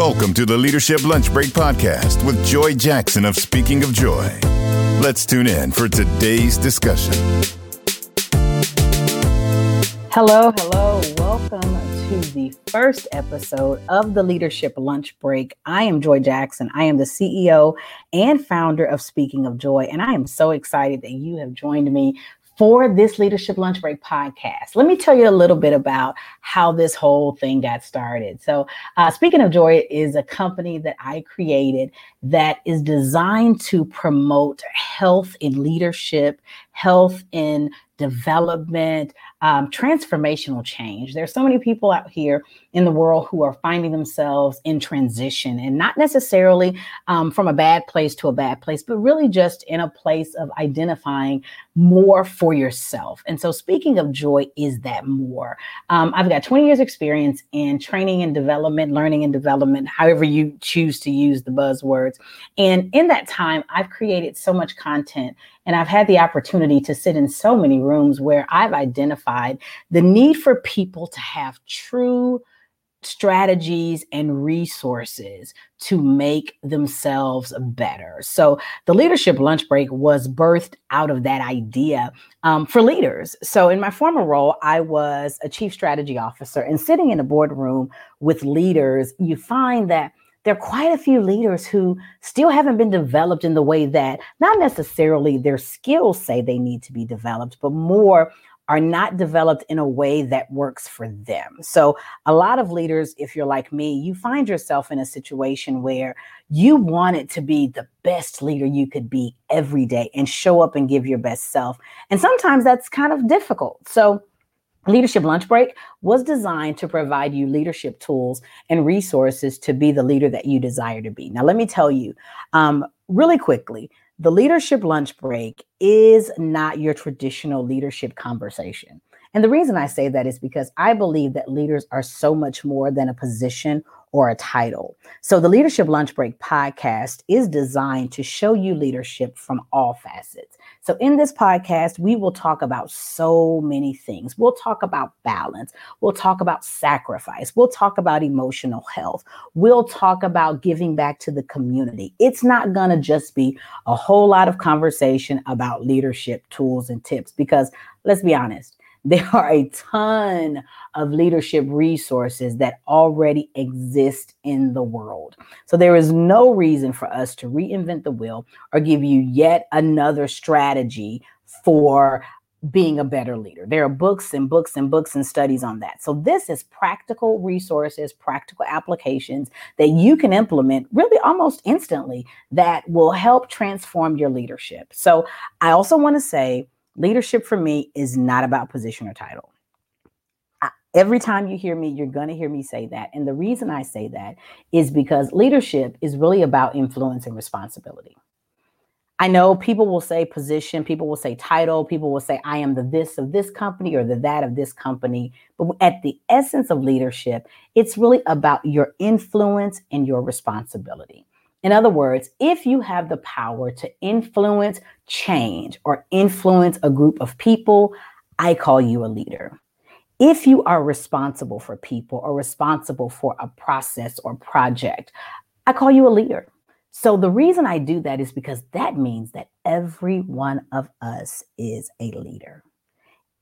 Welcome to the Leadership Lunch Break Podcast with Joye Jackson of Speaking of Joye. Let's tune in for today's discussion. Hello, hello. Welcome to the first episode of the Leadership Lunch Break. I am Joye Jackson. I am the CEO and founder of Speaking of Joye, and I am so excited that you have joined me for this Leadership Lunch Break podcast. Let me tell you a little bit about how this whole thing got started. So, uh, Speaking of Joye is a company that I created that is designed to promote health in leadership, health in development, um, transformational change. There's so many people out here in the world who are finding themselves in transition and not necessarily um, from a bad place to a bad place, but really just in a place of identifying more for yourself. And so, speaking of joy, is that more? Um, I've got 20 years' experience in training and development, learning and development, however you choose to use the buzzwords. And in that time, I've created so much content and I've had the opportunity to sit in so many rooms where I've identified the need for people to have true strategies and resources to make themselves better. So, the leadership lunch break was birthed out of that idea um, for leaders. So, in my former role, I was a chief strategy officer, and sitting in a boardroom with leaders, you find that there are quite a few leaders who still haven't been developed in the way that not necessarily their skills say they need to be developed, but more are not developed in a way that works for them. So, a lot of leaders, if you're like me, you find yourself in a situation where you want it to be the best leader you could be every day and show up and give your best self. And sometimes that's kind of difficult. So, Leadership Lunch Break was designed to provide you leadership tools and resources to be the leader that you desire to be. Now, let me tell you um, really quickly the Leadership Lunch Break is not your traditional leadership conversation. And the reason I say that is because I believe that leaders are so much more than a position or a title. So, the Leadership Lunch Break podcast is designed to show you leadership from all facets. So, in this podcast, we will talk about so many things. We'll talk about balance, we'll talk about sacrifice, we'll talk about emotional health, we'll talk about giving back to the community. It's not going to just be a whole lot of conversation about leadership tools and tips because let's be honest there are a ton of leadership resources that already exist in the world. So there is no reason for us to reinvent the wheel or give you yet another strategy for being a better leader. There are books and books and books and studies on that. So this is practical resources, practical applications that you can implement really almost instantly that will help transform your leadership. So I also want to say Leadership for me is not about position or title. Every time you hear me, you're going to hear me say that. And the reason I say that is because leadership is really about influence and responsibility. I know people will say position, people will say title, people will say I am the this of this company or the that of this company. But at the essence of leadership, it's really about your influence and your responsibility. In other words, if you have the power to influence change or influence a group of people, I call you a leader. If you are responsible for people or responsible for a process or project, I call you a leader. So the reason I do that is because that means that every one of us is a leader.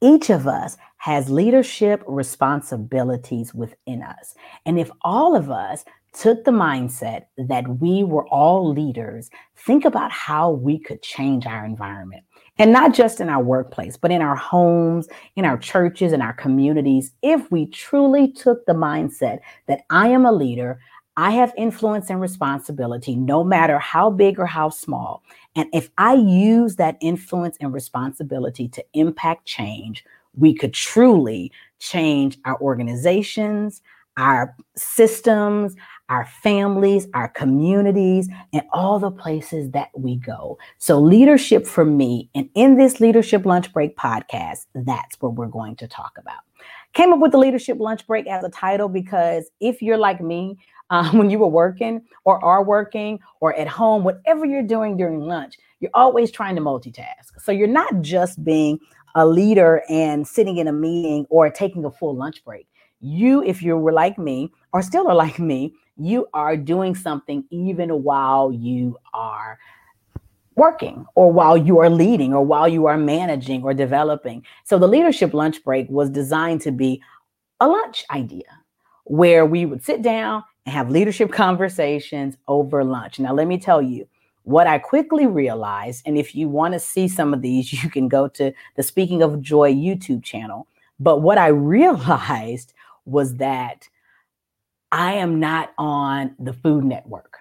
Each of us has leadership responsibilities within us. And if all of us took the mindset that we were all leaders, think about how we could change our environment. And not just in our workplace, but in our homes, in our churches, in our communities. If we truly took the mindset that I am a leader, I have influence and responsibility, no matter how big or how small. And if I use that influence and responsibility to impact change, we could truly change our organizations, our systems, our families, our communities, and all the places that we go. So, leadership for me, and in this Leadership Lunch Break podcast, that's what we're going to talk about. Came up with the Leadership Lunch Break as a title because if you're like me, uh, when you were working or are working or at home, whatever you're doing during lunch, you're always trying to multitask. So, you're not just being a leader and sitting in a meeting or taking a full lunch break you, if you were like me or still are like me, you are doing something even while you are working or while you are leading or while you are managing or developing. So the leadership lunch break was designed to be a lunch idea where we would sit down and have leadership conversations over lunch. Now, let me tell you, what I quickly realized, and if you want to see some of these, you can go to the Speaking of Joye YouTube channel. But what I realized was that I am not on the Food Network.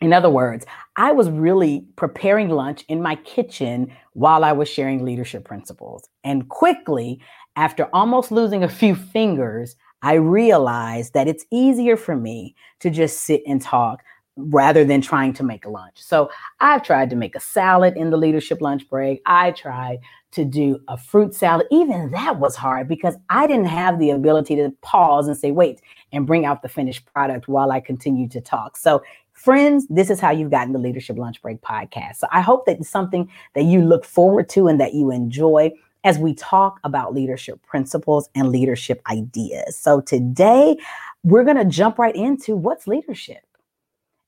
In other words, I was really preparing lunch in my kitchen while I was sharing leadership principles. And quickly, after almost losing a few fingers, I realized that it's easier for me to just sit and talk rather than trying to make a lunch. So I've tried to make a salad in the leadership lunch break. I tried to do a fruit salad. Even that was hard because I didn't have the ability to pause and say, wait, and bring out the finished product while I continue to talk. So Friends, this is how you've gotten the Leadership Lunch Break podcast. So I hope that it's something that you look forward to and that you enjoy as we talk about leadership principles and leadership ideas. So today, we're going to jump right into what's leadership.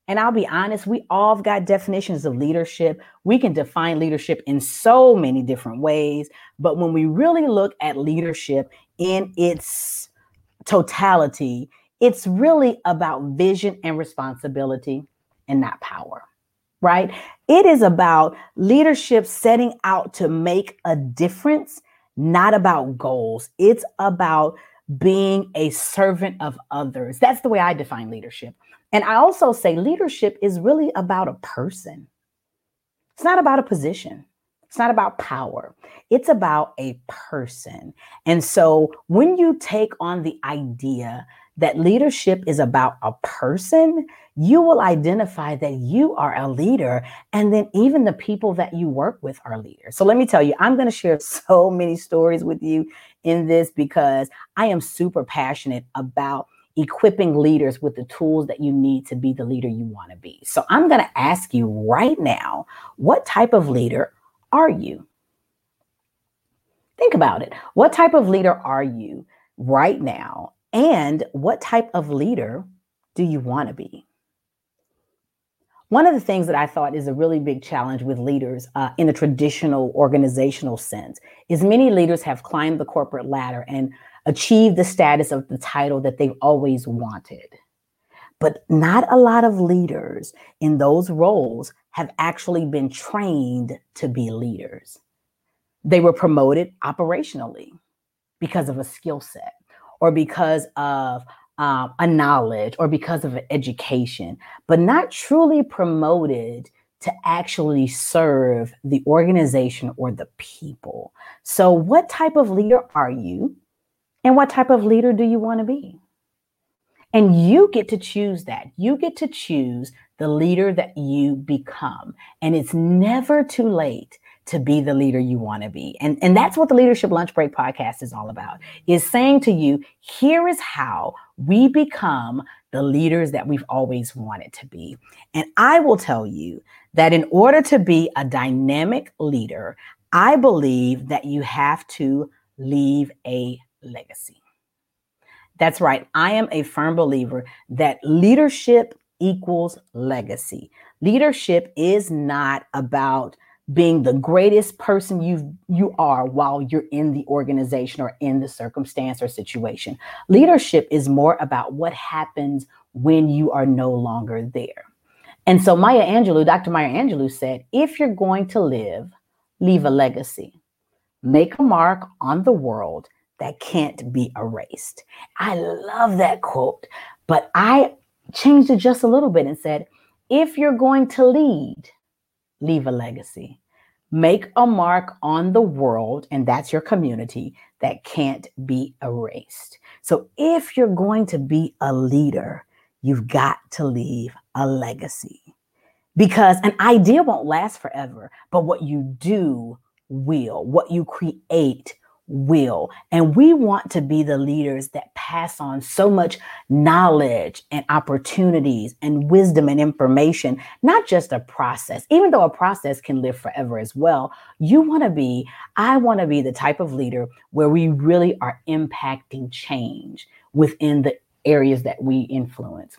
And I'll be honest, we all got definitions of leadership. We can define leadership in so many different ways. But when we really look at leadership in its totality, it's really about vision and responsibility and not power, right? It is about leadership setting out to make a difference, not about goals. It's about being a servant of others. That's the way I define leadership. And I also say leadership is really about a person. It's not about a position. It's not about power. It's about a person. And so when you take on the idea that leadership is about a person, you will identify that you are a leader. And then even the people that you work with are leaders. So let me tell you, I'm going to share so many stories with you in this because I am super passionate about equipping leaders with the tools that you need to be the leader you want to be. So I'm going to ask you right now what type of leader are you? Think about it. What type of leader are you right now? And what type of leader do you want to be? One of the things that I thought is a really big challenge with leaders uh, in the traditional organizational sense is many leaders have climbed the corporate ladder and achieved the status of the title that they've always wanted. But not a lot of leaders in those roles have actually been trained to be leaders. They were promoted operationally because of a skill set or because of um, a knowledge or because of an education, but not truly promoted to actually serve the organization or the people. So, what type of leader are you? And what type of leader do you want to be? And you get to choose that. You get to choose the leader that you become. And it's never too late to be the leader you want to be. And, and that's what the Leadership Lunch Break podcast is all about, is saying to you, here is how we become the leaders that we've always wanted to be. And I will tell you that in order to be a dynamic leader, I believe that you have to leave a legacy. That's right. I am a firm believer that leadership equals legacy. Leadership is not about being the greatest person you you are while you're in the organization or in the circumstance or situation. Leadership is more about what happens when you are no longer there. And so Maya Angelou, Dr. Maya Angelou said, if you're going to live, leave a legacy. Make a mark on the world that can't be erased. I love that quote, but I changed it just a little bit and said, if you're going to lead, leave a legacy. Make a mark on the world, and that's your community, that can't be erased. So if you're going to be a leader, you've got to leave a legacy because an idea won't last forever, but what you do will. What you create will. And we want to be the leaders that pass on so much knowledge and opportunities and wisdom and information, not just a process, even though a process can live forever as well. You want to be, I want to be the type of leader where we really are impacting change within the areas that we influence.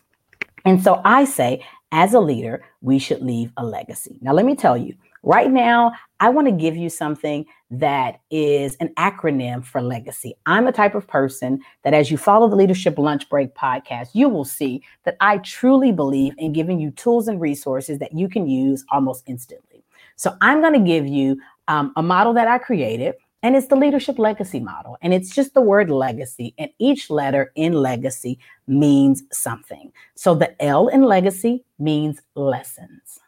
And so I say, as a leader, we should leave a legacy. Now, let me tell you, right now, I want to give you something that is an acronym for legacy. I'm a type of person that, as you follow the Leadership Lunch Break podcast, you will see that I truly believe in giving you tools and resources that you can use almost instantly. So, I'm going to give you um, a model that I created and it's the leadership legacy model. And it's just the word legacy. And each letter in legacy means something. So the L in legacy means lessons.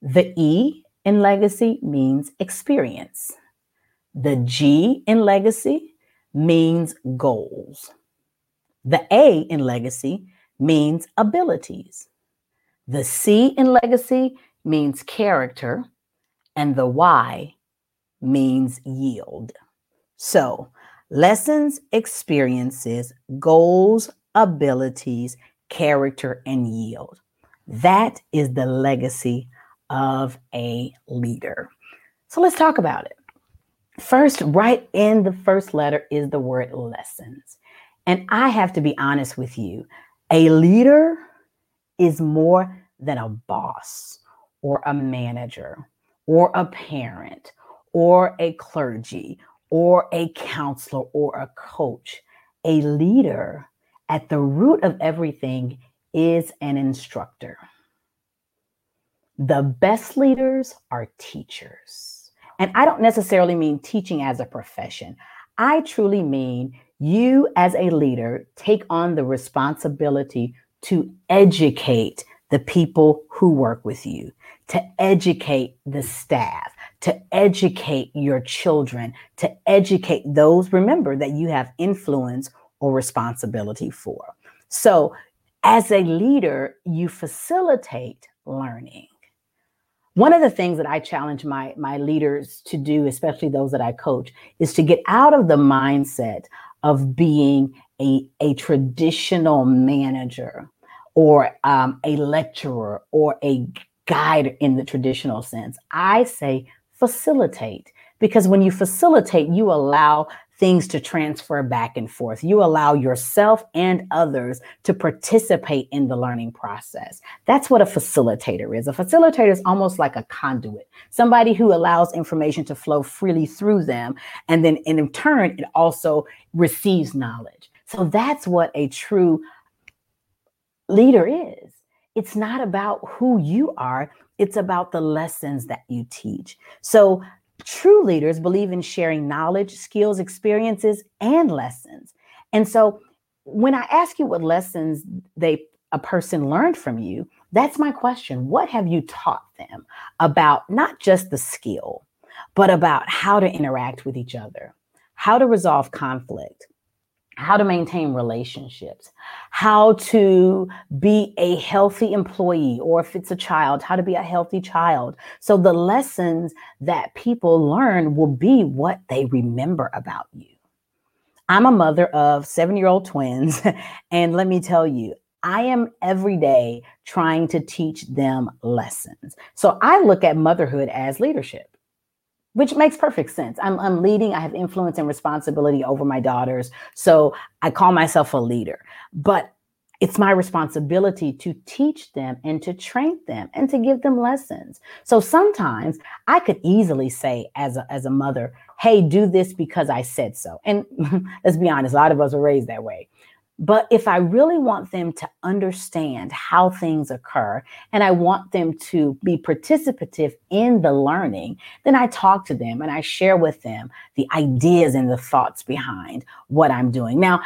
The E in legacy means experience. The G in legacy means goals. The A in legacy means abilities. The C in legacy means character. And the Y means yield. So, lessons, experiences, goals, abilities, character, and yield. That is the legacy of a leader. So, let's talk about it. First, right in the first letter is the word lessons. And I have to be honest with you a leader is more than a boss or a manager or a parent or a clergy or a counselor or a coach. A leader at the root of everything is an instructor. The best leaders are teachers. And I don't necessarily mean teaching as a profession. I truly mean you, as a leader, take on the responsibility to educate the people who work with you, to educate the staff, to educate your children, to educate those, remember, that you have influence or responsibility for. So, as a leader, you facilitate learning. One of the things that I challenge my, my leaders to do, especially those that I coach, is to get out of the mindset of being a, a traditional manager or um, a lecturer or a guide in the traditional sense. I say facilitate. Because when you facilitate, you allow things to transfer back and forth. You allow yourself and others to participate in the learning process. That's what a facilitator is. A facilitator is almost like a conduit, somebody who allows information to flow freely through them. And then in turn, it also receives knowledge. So that's what a true leader is. It's not about who you are, it's about the lessons that you teach. So, true leaders believe in sharing knowledge, skills, experiences, and lessons. And so, when I ask you what lessons they a person learned from you, that's my question. What have you taught them about not just the skill, but about how to interact with each other, how to resolve conflict, how to maintain relationships, how to be a healthy employee, or if it's a child, how to be a healthy child. So the lessons that people learn will be what they remember about you. I'm a mother of seven year old twins, and let me tell you, I am every day trying to teach them lessons. So I look at motherhood as leadership which makes perfect sense. I'm, I'm leading, I have influence and responsibility over my daughters. So I call myself a leader. But it's my responsibility to teach them and to train them and to give them lessons. So sometimes I could easily say, as a, as a mother, hey, do this because I said so. And let's be honest, a lot of us were raised that way. But if I really want them to understand how things occur and I want them to be participative in the learning, then I talk to them and I share with them the ideas and the thoughts behind what I'm doing. Now,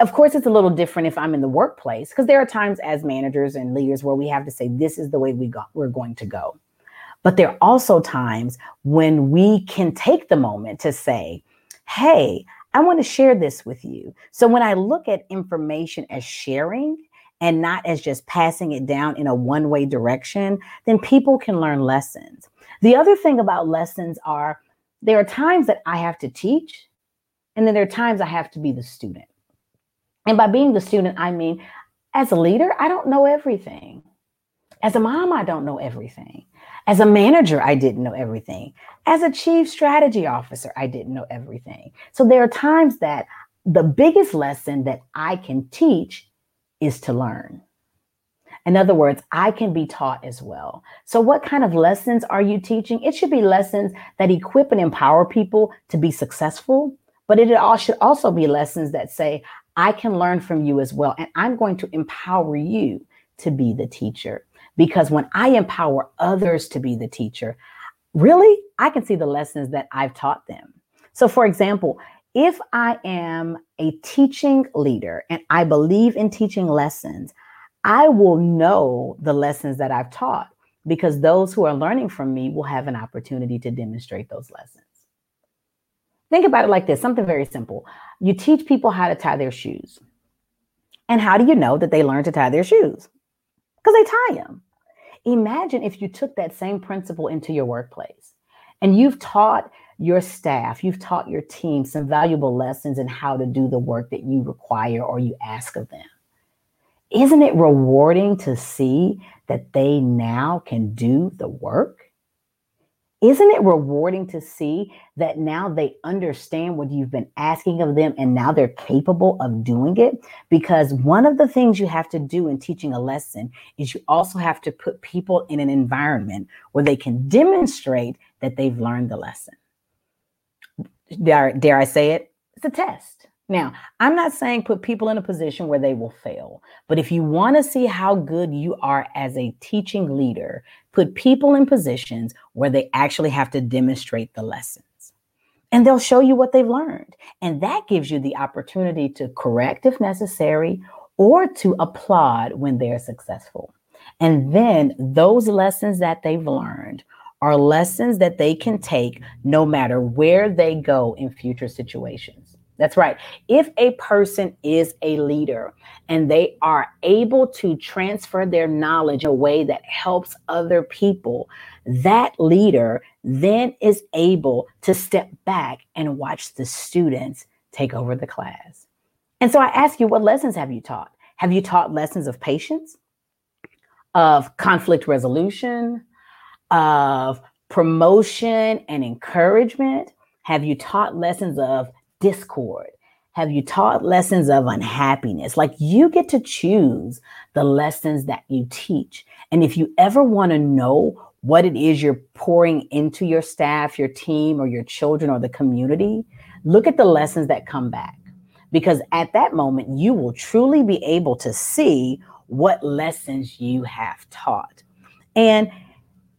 of course, it's a little different if I'm in the workplace because there are times as managers and leaders where we have to say, this is the way we go, we're going to go. But there are also times when we can take the moment to say, hey, I want to share this with you. So when I look at information as sharing and not as just passing it down in a one way direction, then people can learn lessons. The other thing about lessons are there are times that I have to teach And then there are times I have to be the student. And by being the student, I mean, as a leader, I don't know everything. As a mom, I don't know everything. As a manager, I didn't know everything. As a chief strategy officer, I didn't know everything. So there are times that the biggest lesson that I can teach is to learn. In other words, I can be taught as well. So, what kind of lessons are you teaching? It should be lessons that equip and empower people to be successful, but it all should also be lessons that say, I can learn from you as well. And I'm going to empower you to be the teacher. Because when I empower others to be the teacher, really, I can see the lessons that I've taught them. So, for example, if I am a teaching leader and I believe in teaching lessons, I will know the lessons that I've taught because those who are learning from me will have an opportunity to demonstrate those lessons. Think about it like this something very simple. You teach people how to tie their shoes. And how do you know that they learn to tie their shoes? Because they tie them. Imagine if you took that same principle into your workplace and you've taught your staff, you've taught your team some valuable lessons in how to do the work that you require or you ask of them. Isn't it rewarding to see that they now can do the work? Isn't it rewarding to see that now they understand what you've been asking of them and now they're capable of doing it? Because one of the things you have to do in teaching a lesson is you also have to put people in an environment where they can demonstrate that they've learned the lesson. Dare, dare I say it? It's a test. Now, I'm not saying put people in a position where they will fail, but if you want to see how good you are as a teaching leader, put people in positions where they actually have to demonstrate the lessons. And they'll show you what they've learned. And that gives you the opportunity to correct if necessary or to applaud when they're successful. And then those lessons that they've learned are lessons that they can take no matter where they go in future situations. That's right. If a person is a leader and they are able to transfer their knowledge in a way that helps other people, that leader then is able to step back and watch the students take over the class. And so I ask you, what lessons have you taught? Have you taught lessons of patience, of conflict resolution, of promotion and encouragement? Have you taught lessons of discord? Have you taught lessons of unhappiness? Like you get to choose the lessons that you teach. And if you ever want to know what it is you're pouring into your staff, your team, or your children or the community, look at the lessons that come back. Because at that moment, you will truly be able to see what lessons you have taught. And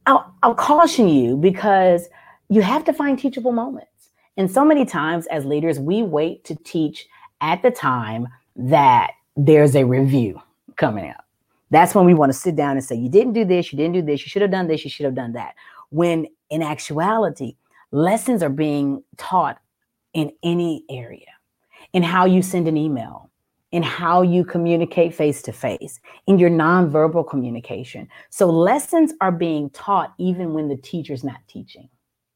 I'll, I'll caution you because you have to find teachable moments. And so many times as leaders, we wait to teach at the time that there's a review coming up. That's when we want to sit down and say, you didn't do this, you didn't do this, you should have done this, you should have done that. When in actuality, lessons are being taught in any area, in how you send an email, in how you communicate face to face, in your nonverbal communication. So lessons are being taught even when the teacher's not teaching.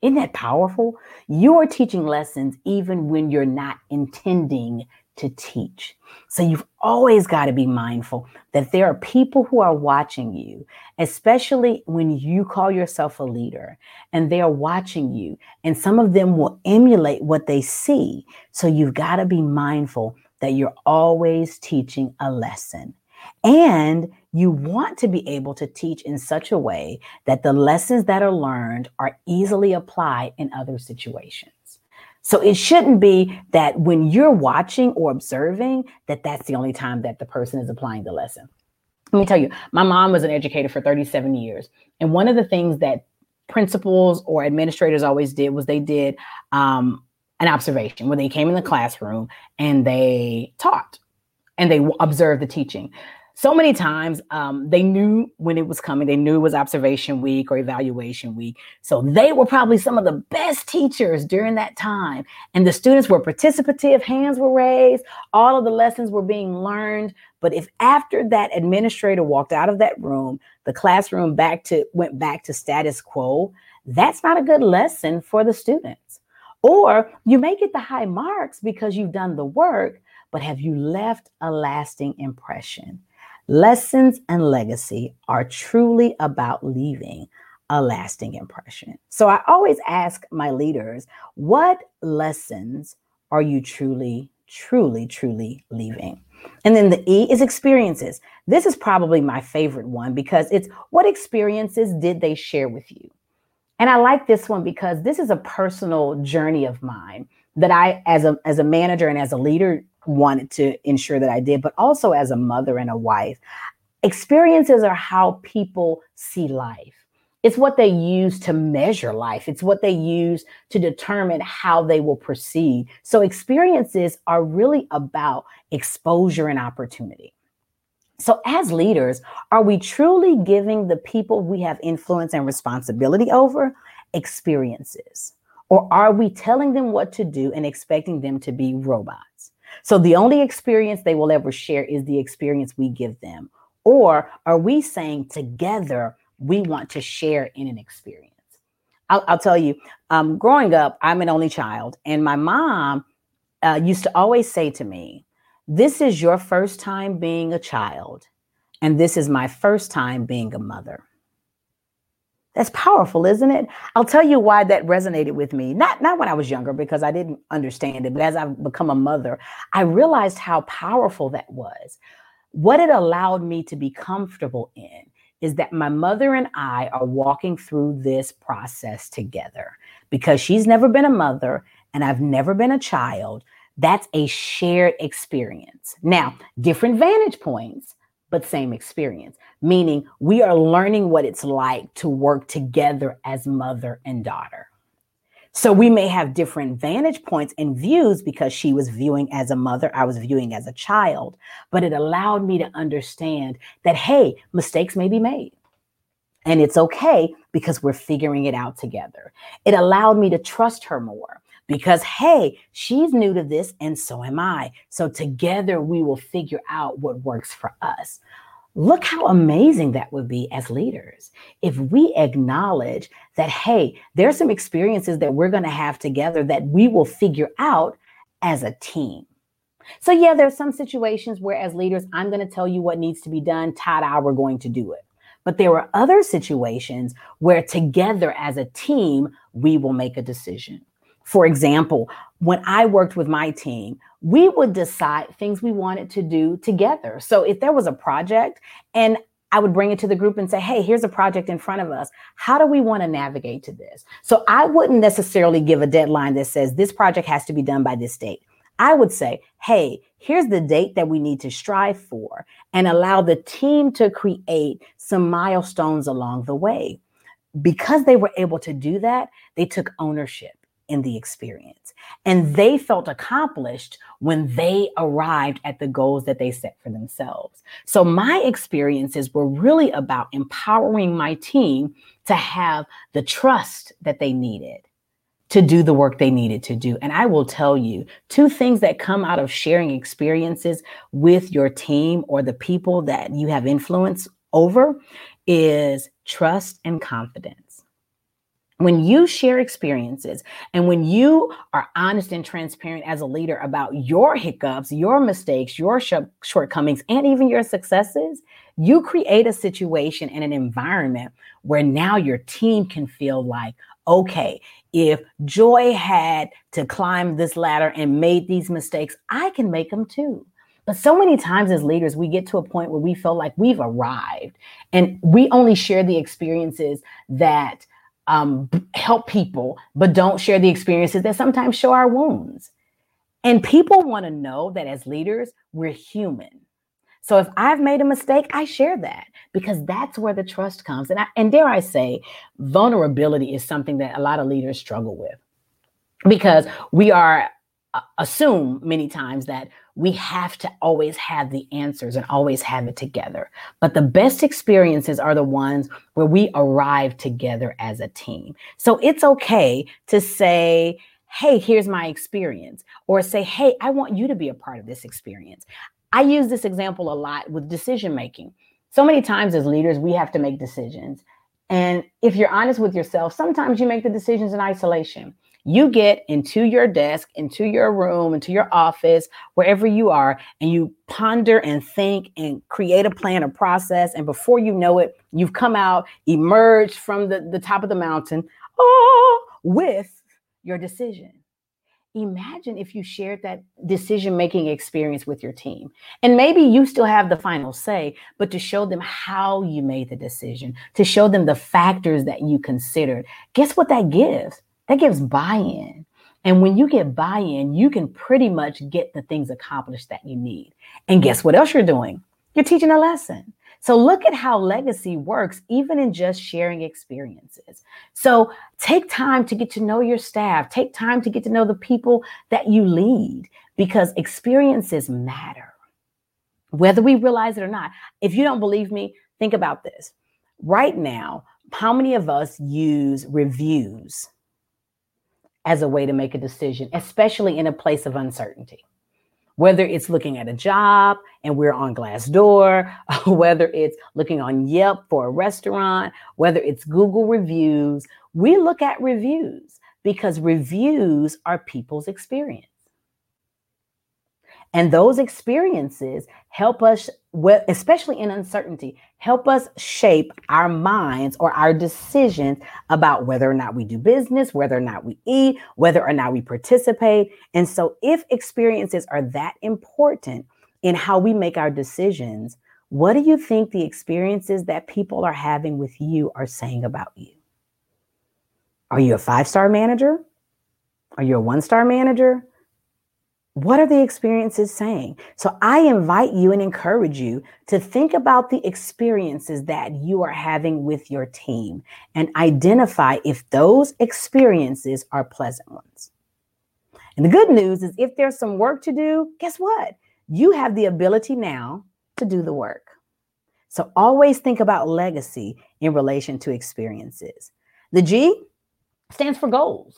Isn't that powerful? You are teaching lessons even when you're not intending to teach. So you've always got to be mindful that there are people who are watching you, especially when you call yourself a leader and they are watching you, and some of them will emulate what they see. So you've got to be mindful that you're always teaching a lesson. And you want to be able to teach in such a way that the lessons that are learned are easily applied in other situations. So it shouldn't be that when you're watching or observing that that's the only time that the person is applying the lesson. Let me tell you, my mom was an educator for 37 years. And one of the things that principals or administrators always did was they did um, an observation where they came in the classroom and they taught and they observed the teaching so many times um, they knew when it was coming. They knew it was observation week or evaluation week. So they were probably some of the best teachers during that time. And the students were participative hands were raised all of the lessons were being learned. But if after that administrator walked out of that room the classroom back to went back to status quo that's not a good lesson for the students. Or you may get the high marks because you've done the work, but have you left a lasting impression? Lessons and legacy are truly about leaving a lasting impression. So I always ask my leaders, what lessons are you truly, truly, truly leaving? And then the E is experiences. This is probably my favorite one because it's what experiences did they share with you? And I like this one because this is a personal journey of mine that I as a as a manager and as a leader wanted to ensure that I did, but also as a mother and a wife. Experiences are how people see life. It's what they use to measure life. It's what they use to determine how they will proceed. So experiences are really about exposure and opportunity. So, as leaders, are we truly giving the people we have influence and responsibility over experiences? Or are we telling them what to do and expecting them to be robots? So, the only experience they will ever share is the experience we give them. Or are we saying together we want to share in an experience? I'll, I'll tell you, um, growing up, I'm an only child, and my mom uh, used to always say to me, this is your first time being a child, and this is my first time being a mother. That's powerful, isn't it? I'll tell you why that resonated with me. Not not when I was younger because I didn't understand it, but as I've become a mother, I realized how powerful that was. What it allowed me to be comfortable in is that my mother and I are walking through this process together because she's never been a mother and I've never been a child. That's a shared experience. Now, different vantage points, but same experience, meaning we are learning what it's like to work together as mother and daughter. So we may have different vantage points and views because she was viewing as a mother, I was viewing as a child, but it allowed me to understand that, hey, mistakes may be made. And it's okay because we're figuring it out together. It allowed me to trust her more because, hey, she's new to this and so am I. So together we will figure out what works for us. Look how amazing that would be as leaders if we acknowledge that, hey, there's some experiences that we're going to have together that we will figure out as a team. So, yeah, there's some situations where, as leaders, I'm going to tell you what needs to be done. Todd, I, we're going to do it. But there are other situations where, together as a team, we will make a decision. For example, when I worked with my team, we would decide things we wanted to do together. So if there was a project and I would bring it to the group and say, hey, here's a project in front of us. How do we want to navigate to this? So I wouldn't necessarily give a deadline that says this project has to be done by this date. I would say, hey, here's the date that we need to strive for and allow the team to create some milestones along the way. Because they were able to do that, they took ownership in the experience. And they felt accomplished when they arrived at the goals that they set for themselves. So my experiences were really about empowering my team to have the trust that they needed to do the work they needed to do. And I will tell you two things that come out of sharing experiences with your team or the people that you have influence over is trust and confidence when you share experiences and when you are honest and transparent as a leader about your hiccups, your mistakes, your sh- shortcomings, and even your successes, you create a situation and an environment where now your team can feel like, okay, if Joye had to climb this ladder and made these mistakes, I can make them too. But so many times as leaders, we get to a point where we feel like we've arrived and we only share the experiences that um, help people, but don't share the experiences that sometimes show our wounds. And people want to know that as leaders, we're human. So if I've made a mistake, I share that because that's where the trust comes. And I, and dare I say, vulnerability is something that a lot of leaders struggle with because we are uh, assume many times that we have to always have the answers and always have it together. But the best experiences are the ones where we arrive together as a team. So it's okay to say, hey, here's my experience, or say, hey, I want you to be a part of this experience. I use this example a lot with decision making. So many times as leaders, we have to make decisions. And if you're honest with yourself, sometimes you make the decisions in isolation. You get into your desk, into your room, into your office, wherever you are, and you ponder and think and create a plan, a process. And before you know it, you've come out, emerged from the, the top of the mountain oh, with your decision imagine if you shared that decision making experience with your team. And maybe you still have the final say, but to show them how you made the decision, to show them the factors that you considered. Guess what that gives? That gives buy in. And when you get buy in, you can pretty much get the things accomplished that you need. And guess what else you're doing? You're teaching a lesson. So look at how legacy works, even in just sharing experiences. So take time to get to know your staff, take time to get to know the people that you lead because experiences matter, whether we realize it or not. If you don't believe me, think about this. Right now, how many of us use reviews as a way to make a decision, especially in a place of uncertainty? whether it's looking at a job and we're on Glassdoor, whether it's looking on Yelp for a restaurant, whether it's Google reviews, we look at reviews because reviews are people's experience. And those experiences help us, especially in uncertainty, help us shape our minds or our decisions about whether or not we do business, whether or not we eat, whether or not we participate. And so, if experiences are that important in how we make our decisions, what do you think the experiences that people are having with you are saying about you? Are you a five star manager? Are you a one star manager? What are the experiences saying? So I invite you and encourage you to think about the experiences that you are having with your team and identify if those experiences are pleasant ones. And the good news is if there's some work to do, guess what? You have the ability now to do the work. So always think about legacy in relation to experiences. The G stands for goals.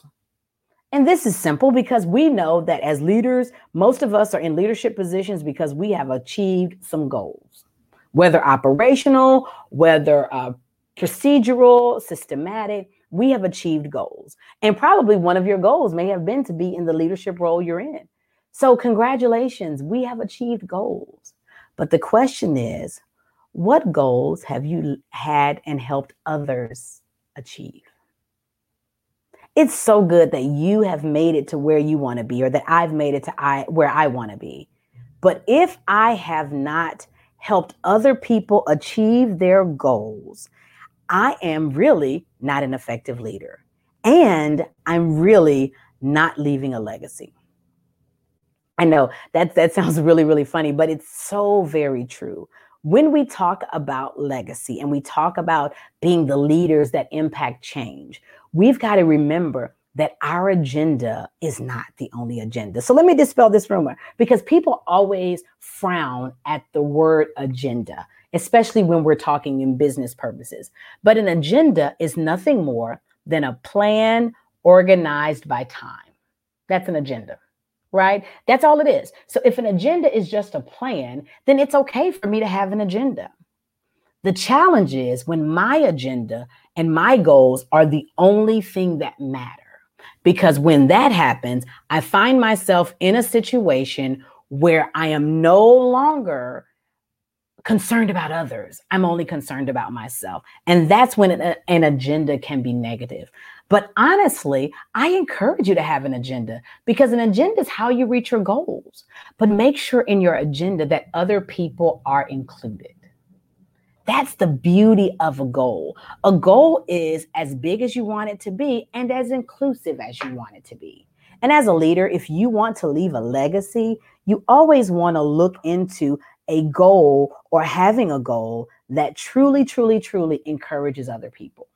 And this is simple because we know that as leaders, most of us are in leadership positions because we have achieved some goals, whether operational, whether uh, procedural, systematic. We have achieved goals. And probably one of your goals may have been to be in the leadership role you're in. So, congratulations, we have achieved goals. But the question is, what goals have you had and helped others achieve? It's so good that you have made it to where you want to be or that I've made it to I where I want to be. But if I have not helped other people achieve their goals, I am really not an effective leader. And I'm really not leaving a legacy. I know that that sounds really really funny, but it's so very true. When we talk about legacy and we talk about being the leaders that impact change, we've got to remember that our agenda is not the only agenda. So let me dispel this rumor because people always frown at the word agenda, especially when we're talking in business purposes. But an agenda is nothing more than a plan organized by time. That's an agenda, right? That's all it is. So if an agenda is just a plan, then it's okay for me to have an agenda. The challenge is when my agenda and my goals are the only thing that matter. Because when that happens, I find myself in a situation where I am no longer concerned about others. I'm only concerned about myself. And that's when an, agenda can be negative. But honestly, I encourage you to have an agenda because an agenda is how you reach your goals. But make sure in your agenda that other people are included. That's the beauty of a goal. A goal is as big as you want it to be and as inclusive as you want it to be. And as a leader, if you want to leave a legacy, you always want to look into a goal or having a goal that truly, truly, truly encourages other people.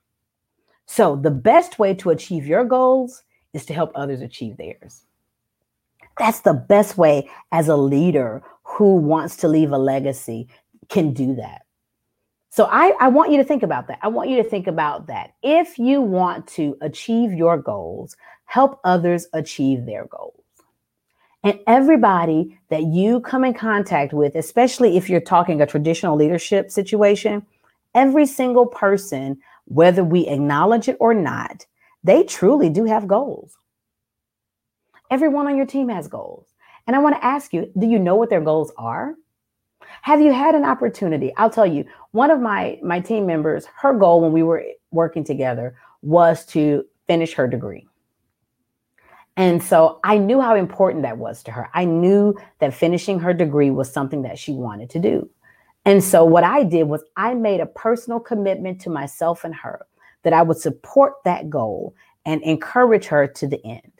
So, the best way to achieve your goals is to help others achieve theirs. That's the best way as a leader who wants to leave a legacy can do that. So I, I want you to think about that. I want you to think about that. If you want to achieve your goals, help others achieve their goals. And everybody that you come in contact with, especially if you're talking a traditional leadership situation, every single person, whether we acknowledge it or not, they truly do have goals. Everyone on your team has goals. And I want to ask you, do you know what their goals are? Have you had an opportunity? I'll tell you, one of my my team members, her goal when we were working together was to finish her degree. And so I knew how important that was to her. I knew that finishing her degree was something that she wanted to do. And so what I did was I made a personal commitment to myself and her that I would support that goal and encourage her to the end.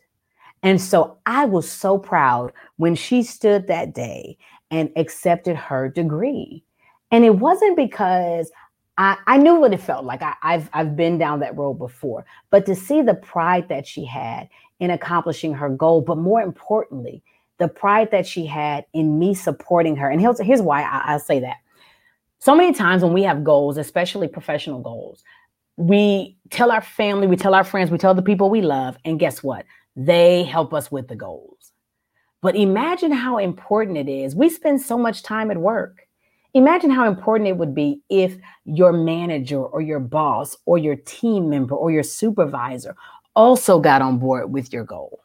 And so I was so proud when she stood that day and accepted her degree. And it wasn't because I, I knew what it felt like. I, I've I've been down that road before, but to see the pride that she had in accomplishing her goal, but more importantly, the pride that she had in me supporting her. And here's, here's why I, I say that. So many times when we have goals, especially professional goals, we tell our family, we tell our friends, we tell the people we love, and guess what? They help us with the goals. But imagine how important it is. We spend so much time at work. Imagine how important it would be if your manager or your boss or your team member or your supervisor also got on board with your goal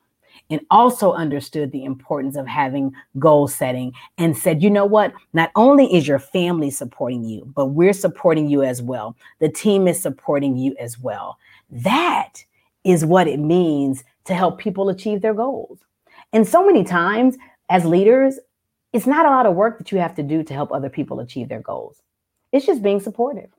and also understood the importance of having goal setting and said, you know what? Not only is your family supporting you, but we're supporting you as well. The team is supporting you as well. That is what it means to help people achieve their goals. And so many times as leaders, it's not a lot of work that you have to do to help other people achieve their goals. It's just being supportive.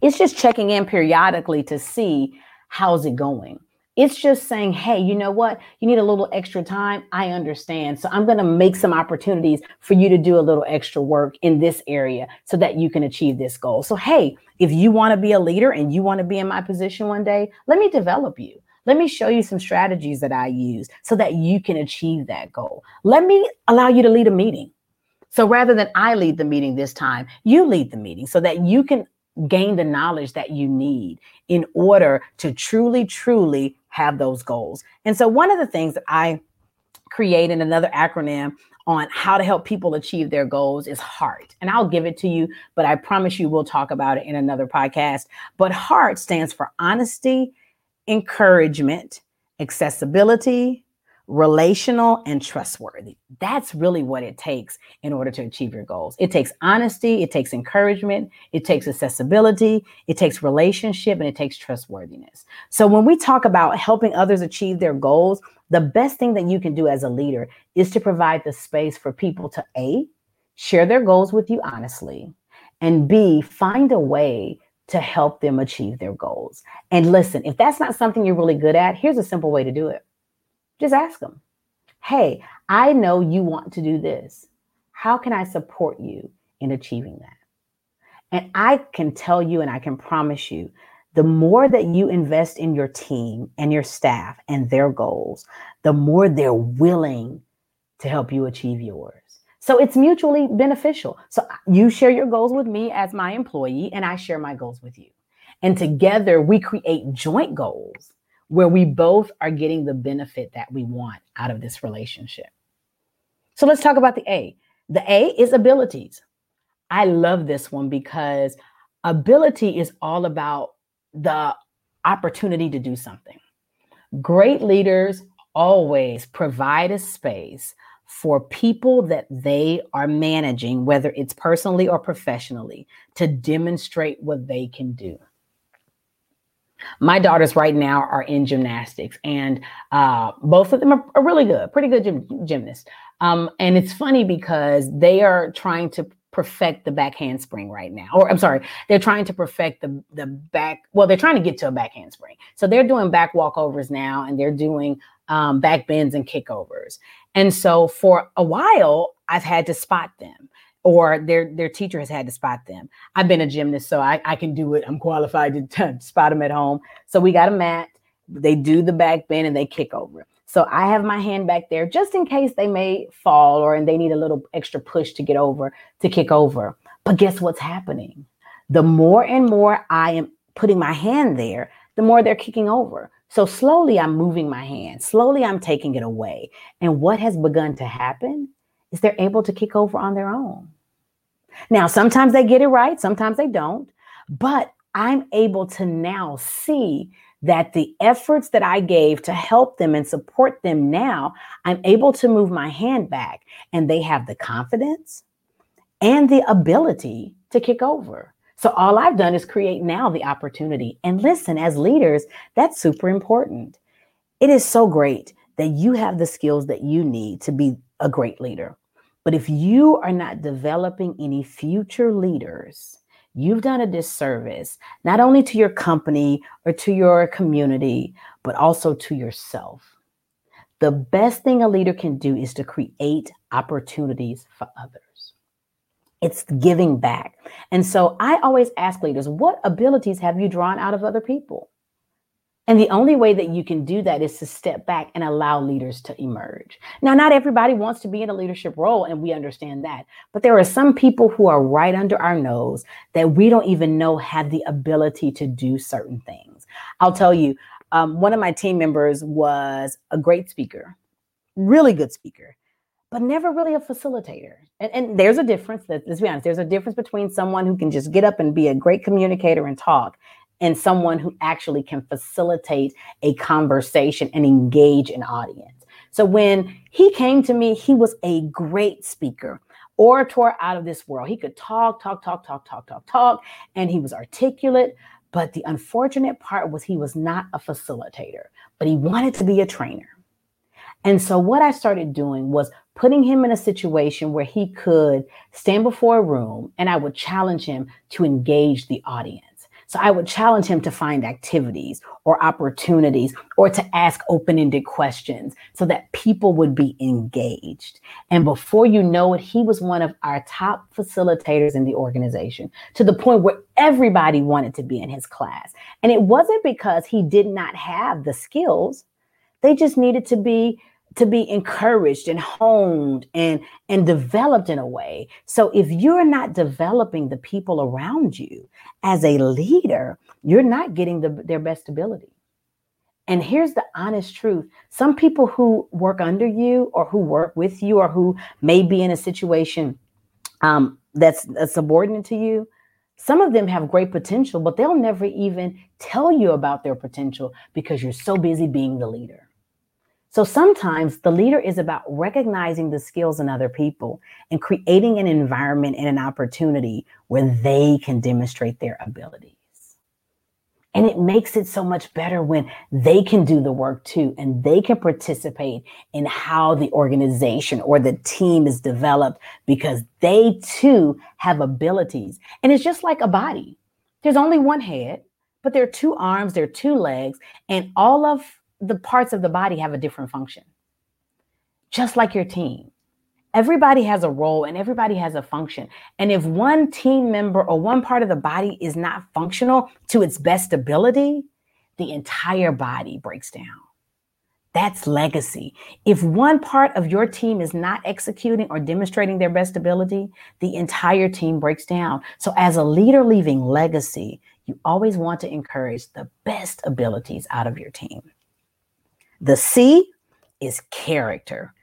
It's just checking in periodically to see how's it going. It's just saying, hey, you know what? You need a little extra time. I understand. So I'm going to make some opportunities for you to do a little extra work in this area so that you can achieve this goal. So, hey, if you want to be a leader and you want to be in my position one day, let me develop you. Let me show you some strategies that I use so that you can achieve that goal. Let me allow you to lead a meeting. So rather than I lead the meeting this time, you lead the meeting so that you can gain the knowledge that you need in order to truly, truly have those goals. And so one of the things that I created another acronym on how to help people achieve their goals is HEART. And I'll give it to you, but I promise you we'll talk about it in another podcast. But HEART stands for honesty, encouragement, accessibility, relational, and trustworthy. That's really what it takes in order to achieve your goals. It takes honesty, it takes encouragement, it takes accessibility, it takes relationship, and it takes trustworthiness. So when we talk about helping others achieve their goals, the best thing that you can do as a leader is to provide the space for people to A, share their goals with you honestly, and B, find a way to help them achieve their goals. And listen, if that's not something you're really good at, here's a simple way to do it. Just ask them, hey, I know you want to do this. How can I support you in achieving that? And I can tell you and I can promise you the more that you invest in your team and your staff and their goals, the more they're willing to help you achieve yours. So it's mutually beneficial. So you share your goals with me as my employee, and I share my goals with you. And together we create joint goals where we both are getting the benefit that we want out of this relationship. So let's talk about the A. The A is abilities. I love this one because ability is all about the opportunity to do something. Great leaders always provide a space for people that they are managing, whether it's personally or professionally, to demonstrate what they can do. My daughters right now are in gymnastics, and uh, both of them are, are, really good, pretty good gym, gymnasts. Um, and it's funny because they are trying to perfect the back handspring right now. Or I'm sorry, they're trying to perfect the the back. Well, they're trying to get to a back handspring. So they're doing back walkovers now, and they're doing um, back bends and kickovers. And so for a while, I've had to spot them or their their teacher has had to spot them. I've been a gymnast, so I, I can do it. I'm qualified to, spot them at home. So we got a mat. They do the back bend and they kick over. So I have my hand back there just in case they may fall or and they need a little extra push to get over to kick over. But guess what's happening? The more and more I am putting my hand there, the more they're kicking over. So slowly I'm moving my hand, slowly I'm taking it away. And what has begun to happen is they're able to kick over on their own. Now, sometimes they get it right, sometimes they don't, but I'm able to now see that the efforts that I gave to help them and support them now, I'm able to move my hand back and they have the confidence and the ability to kick over. So all I've done is create now the opportunity. And listen, as leaders, that's super important. It is so great that you have the skills that you need to be a great leader. But if you are not developing any future leaders, you've done a disservice, not only to your company or to your community, but also to yourself. The best thing a leader can do is to create opportunities for others. It's giving back. And so I always ask leaders, what abilities have you drawn out of other people? And the only way that you can do that is to step back and allow leaders to emerge. Now, not everybody wants to be in a leadership role, and we understand that. But there are some people who are right under our nose that we don't even know have the ability to do certain things. I'll tell you, um, one of my team members was a great speaker, really good speaker, but never really a facilitator. And, and there's a difference, let's be honest, there's a difference between someone who can just get up and be a great communicator and talk and someone who actually can facilitate a conversation and engage an audience. So when he came to me, he was a great speaker, orator out of this world. He could talk, talk, talk, talk, talk, talk, talk, and he was articulate. But the unfortunate part was he was not a facilitator, but he wanted to be a trainer. And so what I started doing was putting him in a situation where he could stand before a room and I would challenge him to engage the audience. So I would challenge him to find activities or opportunities or to ask open ended questions so that people would be engaged. And before you know it, he was one of our top facilitators in the organization to the point where everybody wanted to be in his class. And it wasn't because he did not have the skills, they just needed to be to be encouraged and honed and and developed in a way. So if you're not developing the people around you as a leader you're not getting the, their best ability. And here's the honest truth. Some people who work under you or who work with you or who may be in a situation um, that's a subordinate to you some of them have great potential but they'll never even tell you about their potential because you're so busy being the leader so sometimes the leader is about recognizing the skills in other people and creating an environment and an opportunity where they can demonstrate their abilities. And it makes it so much better when they can do the work too and they can participate in how the organization or the team is developed because they too have abilities. And it's just like a body. There's only one head, but there are two arms, there are two legs, and all of the parts of the body have a different function. Just like your team. Everybody has a role and everybody has a function. And if one team member or one part of the body is not functional to its best ability, the entire body breaks down. That's legacy. If one part of your team is not executing or demonstrating their best ability, the entire team breaks down. So, as a leader leaving legacy, you always want to encourage the best abilities out of your team. The C is character.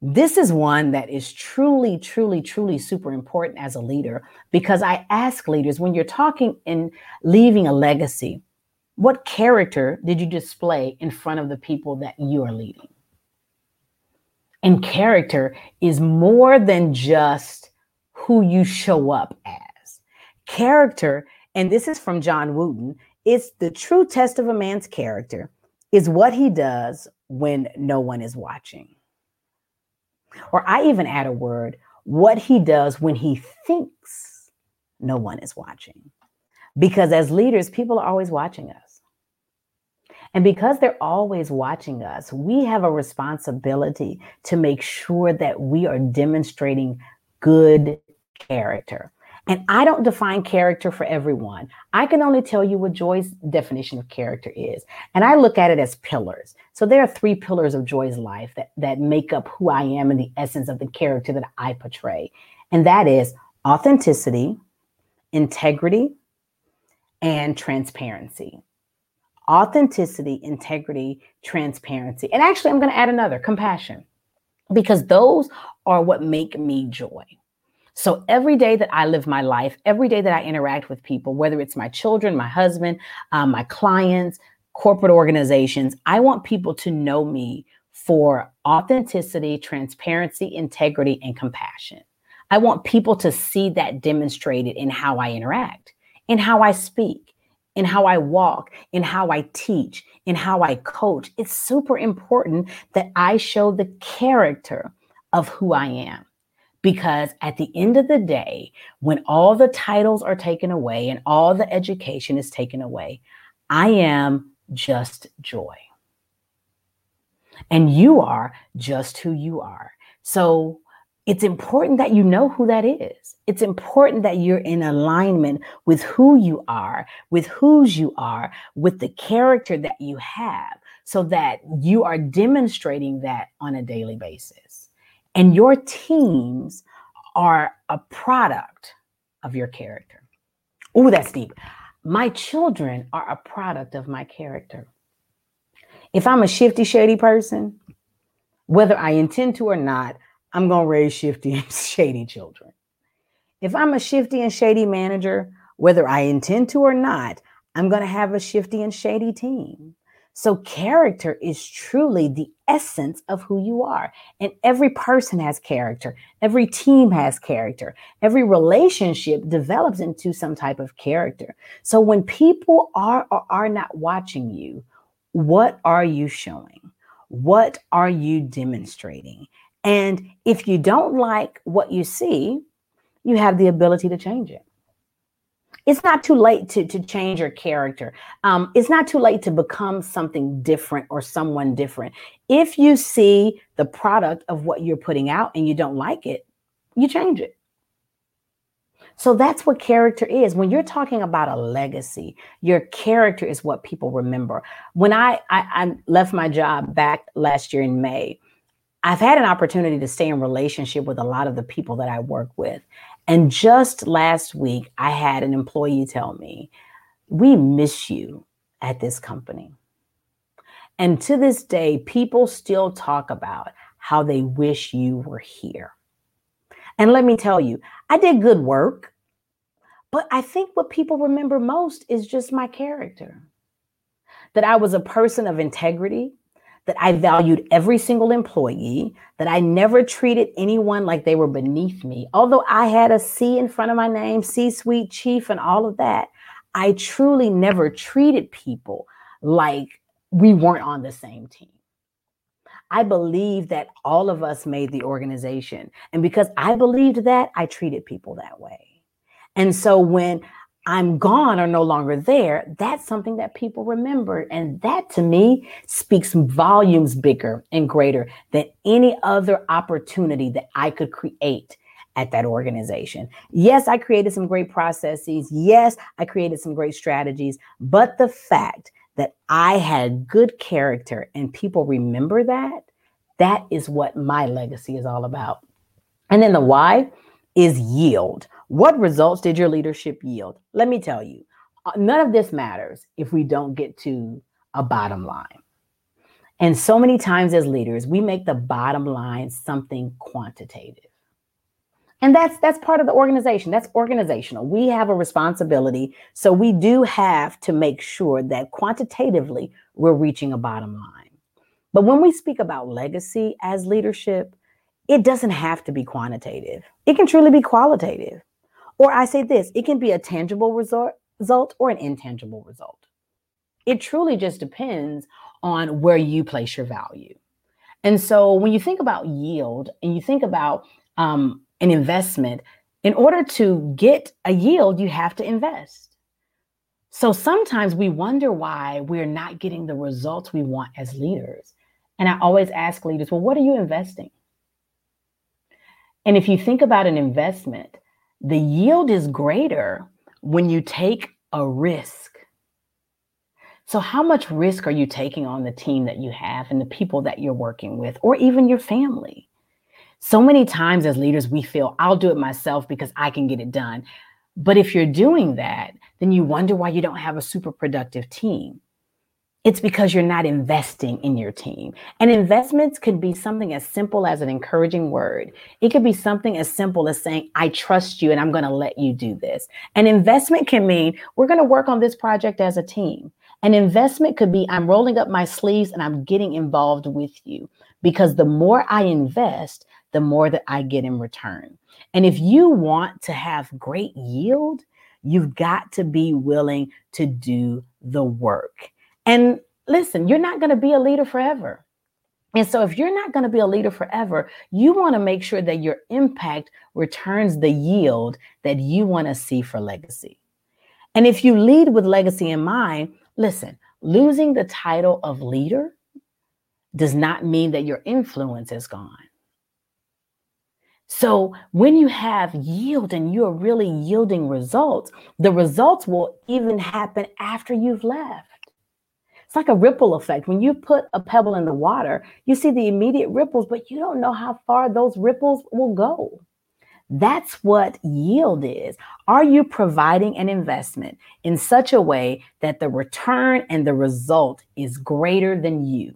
This is one that is truly, truly, truly super important as a leader because I ask leaders when you're talking and leaving a legacy, what character did you display in front of the people that you are leading? And character is more than just who you show up as. Character, and this is from John Wooden, it's the true test of a man's character is what he does when no one is watching. Or I even add a word, what he does when he thinks no one is watching. Because as leaders, people are always watching us. And because they're always watching us, we have a responsibility to make sure that we are demonstrating good character. And I don't define character for everyone. I can only tell you what Joye's definition of character is. And I look at it as pillars. So there are three pillars of Joye's life that, that make up who I am and the essence of the character that I portray. And that is authenticity, integrity, and transparency. Authenticity, integrity, transparency. And actually, I'm going to add another compassion because those are what make me Joye. So every day that I live my life, every day that I interact with people, whether it's my children, my husband, um, my clients, corporate organizations, I want people to know me for authenticity, transparency, integrity, and compassion. I want people to see that demonstrated in how I interact, in how I speak, in how I walk, in how I teach, in how I coach. It's super important that I show the character of who I am. Because at the end of the day, when all the titles are taken away and all the education is taken away, I am just Joye. And you are just who you are. So it's important that you know who that is. It's important that you're in alignment with who you are, with whose you are, with the character that you have, so that you are demonstrating that on a daily basis. And your teams are a product of your character. Oh, that's deep. My children are a product of my character. If I'm a shifty, shady person, whether I intend to or not, I'm going to raise shifty and shady children. If I'm a shifty and shady manager, whether I intend to or not, I'm going to have a shifty and shady team. So, character is truly the essence of who you are. And every person has character, every team has character, every relationship develops into some type of character. So, when people are or are not watching you, what are you showing? What are you demonstrating? And if you don't like what you see, you have the ability to change it. It's not too late to, to change your character. Um, it's not too late to become something different or someone different. If you see the product of what you're putting out and you don't like it, you change it. So that's what character is. When you're talking about a legacy, your character is what people remember. When I, I, I left my job back last year in May, I've had an opportunity to stay in relationship with a lot of the people that I work with. And just last week, I had an employee tell me, We miss you at this company. And to this day, people still talk about how they wish you were here. And let me tell you, I did good work, but I think what people remember most is just my character. That I was a person of integrity, that I valued every single employee, that I never treated anyone like they were beneath me. Although I had a C in front of my name, C suite chief, and all of that, I truly never treated people like we weren't on the same team. I believe that all of us made the organization. And because I believed that, I treated people that way. And so when I'm gone or no longer there, that's something that people remember. And that to me speaks volumes bigger and greater than any other opportunity that I could create at that organization. Yes, I created some great processes. Yes, I created some great strategies. But the fact that I had good character and people remember that, that is what my legacy is all about. And then the why is yield. What results did your leadership yield? Let me tell you, uh, none of this matters if we don't get to a bottom line. And so many times as leaders, we make the bottom line something quantitative. And that's that's part of the organization. That's organizational. We have a responsibility. So we do have to make sure that quantitatively we're reaching a bottom line. But when we speak about legacy as leadership, it doesn't have to be quantitative. It can truly be qualitative. Or I say this it can be a tangible result, result or an intangible result. It truly just depends on where you place your value. And so when you think about yield and you think about um, an investment, in order to get a yield, you have to invest. So sometimes we wonder why we're not getting the results we want as leaders. And I always ask leaders, well, what are you investing? And if you think about an investment, the yield is greater when you take a risk. So, how much risk are you taking on the team that you have and the people that you're working with, or even your family? So many times as leaders, we feel, I'll do it myself because I can get it done. But if you're doing that, then you wonder why you don't have a super productive team. It's because you're not investing in your team. And investments could be something as simple as an encouraging word. It could be something as simple as saying, I trust you and I'm going to let you do this. An investment can mean we're going to work on this project as a team. An investment could be I'm rolling up my sleeves and I'm getting involved with you because the more I invest, the more that I get in return. And if you want to have great yield, you've got to be willing to do the work. And listen, you're not going to be a leader forever. And so, if you're not going to be a leader forever, you want to make sure that your impact returns the yield that you want to see for legacy. And if you lead with legacy in mind, listen, losing the title of leader does not mean that your influence is gone. So when you have yield and you're really yielding results, the results will even happen after you've left. It's like a ripple effect. When you put a pebble in the water, you see the immediate ripples, but you don't know how far those ripples will go. That's what yield is. Are you providing an investment in such a way that the return and the result is greater than you?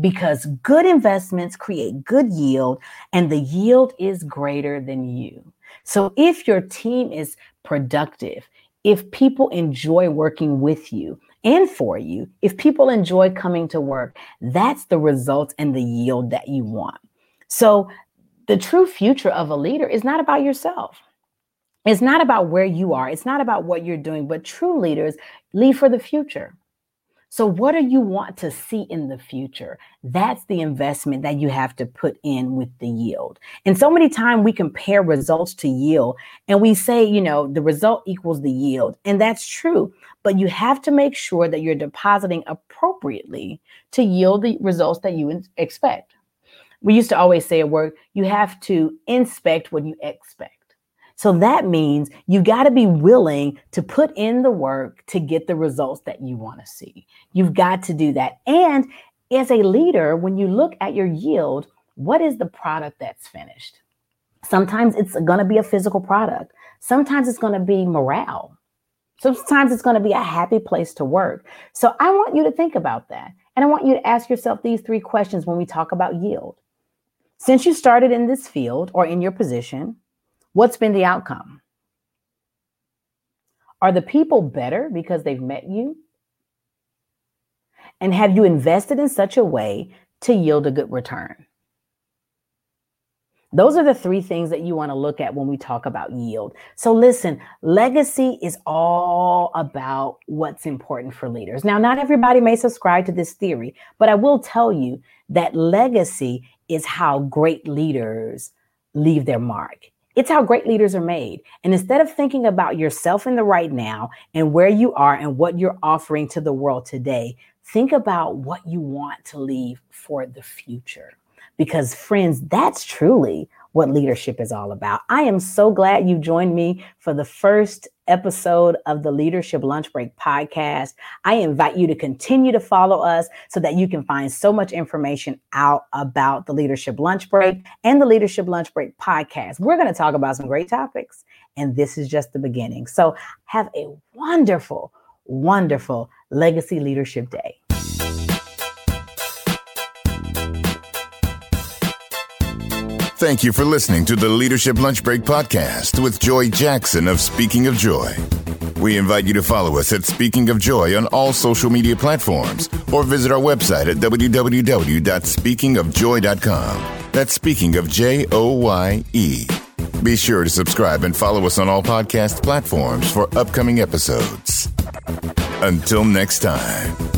Because good investments create good yield, and the yield is greater than you. So if your team is productive, if people enjoy working with you and for you, if people enjoy coming to work, that's the result and the yield that you want. So the true future of a leader is not about yourself. It's not about where you are. It's not about what you're doing, but true leaders lead for the future. So, what do you want to see in the future? That's the investment that you have to put in with the yield. And so many times we compare results to yield and we say, you know, the result equals the yield. And that's true. But you have to make sure that you're depositing appropriately to yield the results that you expect we used to always say at work, you have to inspect what you expect. So that means you got to be willing to put in the work to get the results that you want to see. You've got to do that. And as a leader, when you look at your yield, what is the product that's finished? Sometimes it's going to be a physical product. Sometimes it's going to be morale. Sometimes it's going to be a happy place to work. So I want you to think about that. And I want you to ask yourself these three questions when we talk about yield. Since you started in this field or in your position, what's been the outcome? Are the people better because they've met you? And have you invested in such a way to yield a good return? Those are the three things that you want to look at when we talk about yield. So, listen, legacy is all about what's important for leaders. Now, not everybody may subscribe to this theory, but I will tell you that legacy is how great leaders leave their mark. It's how great leaders are made. And instead of thinking about yourself in the right now and where you are and what you're offering to the world today, think about what you want to leave for the future. Because, friends, that's truly what leadership is all about. I am so glad you joined me for the first episode of the Leadership Lunch Break podcast. I invite you to continue to follow us so that you can find so much information out about the Leadership Lunch Break and the Leadership Lunch Break podcast. We're going to talk about some great topics, and this is just the beginning. So, have a wonderful, wonderful Legacy Leadership Day. Thank you for listening to the Leadership Lunch Break podcast with Joye Jackson of Speaking of Joye. We invite you to follow us at Speaking of Joye on all social media platforms or visit our website at www.speakingofjoye.com. That's speaking of J O Y E. Be sure to subscribe and follow us on all podcast platforms for upcoming episodes. Until next time.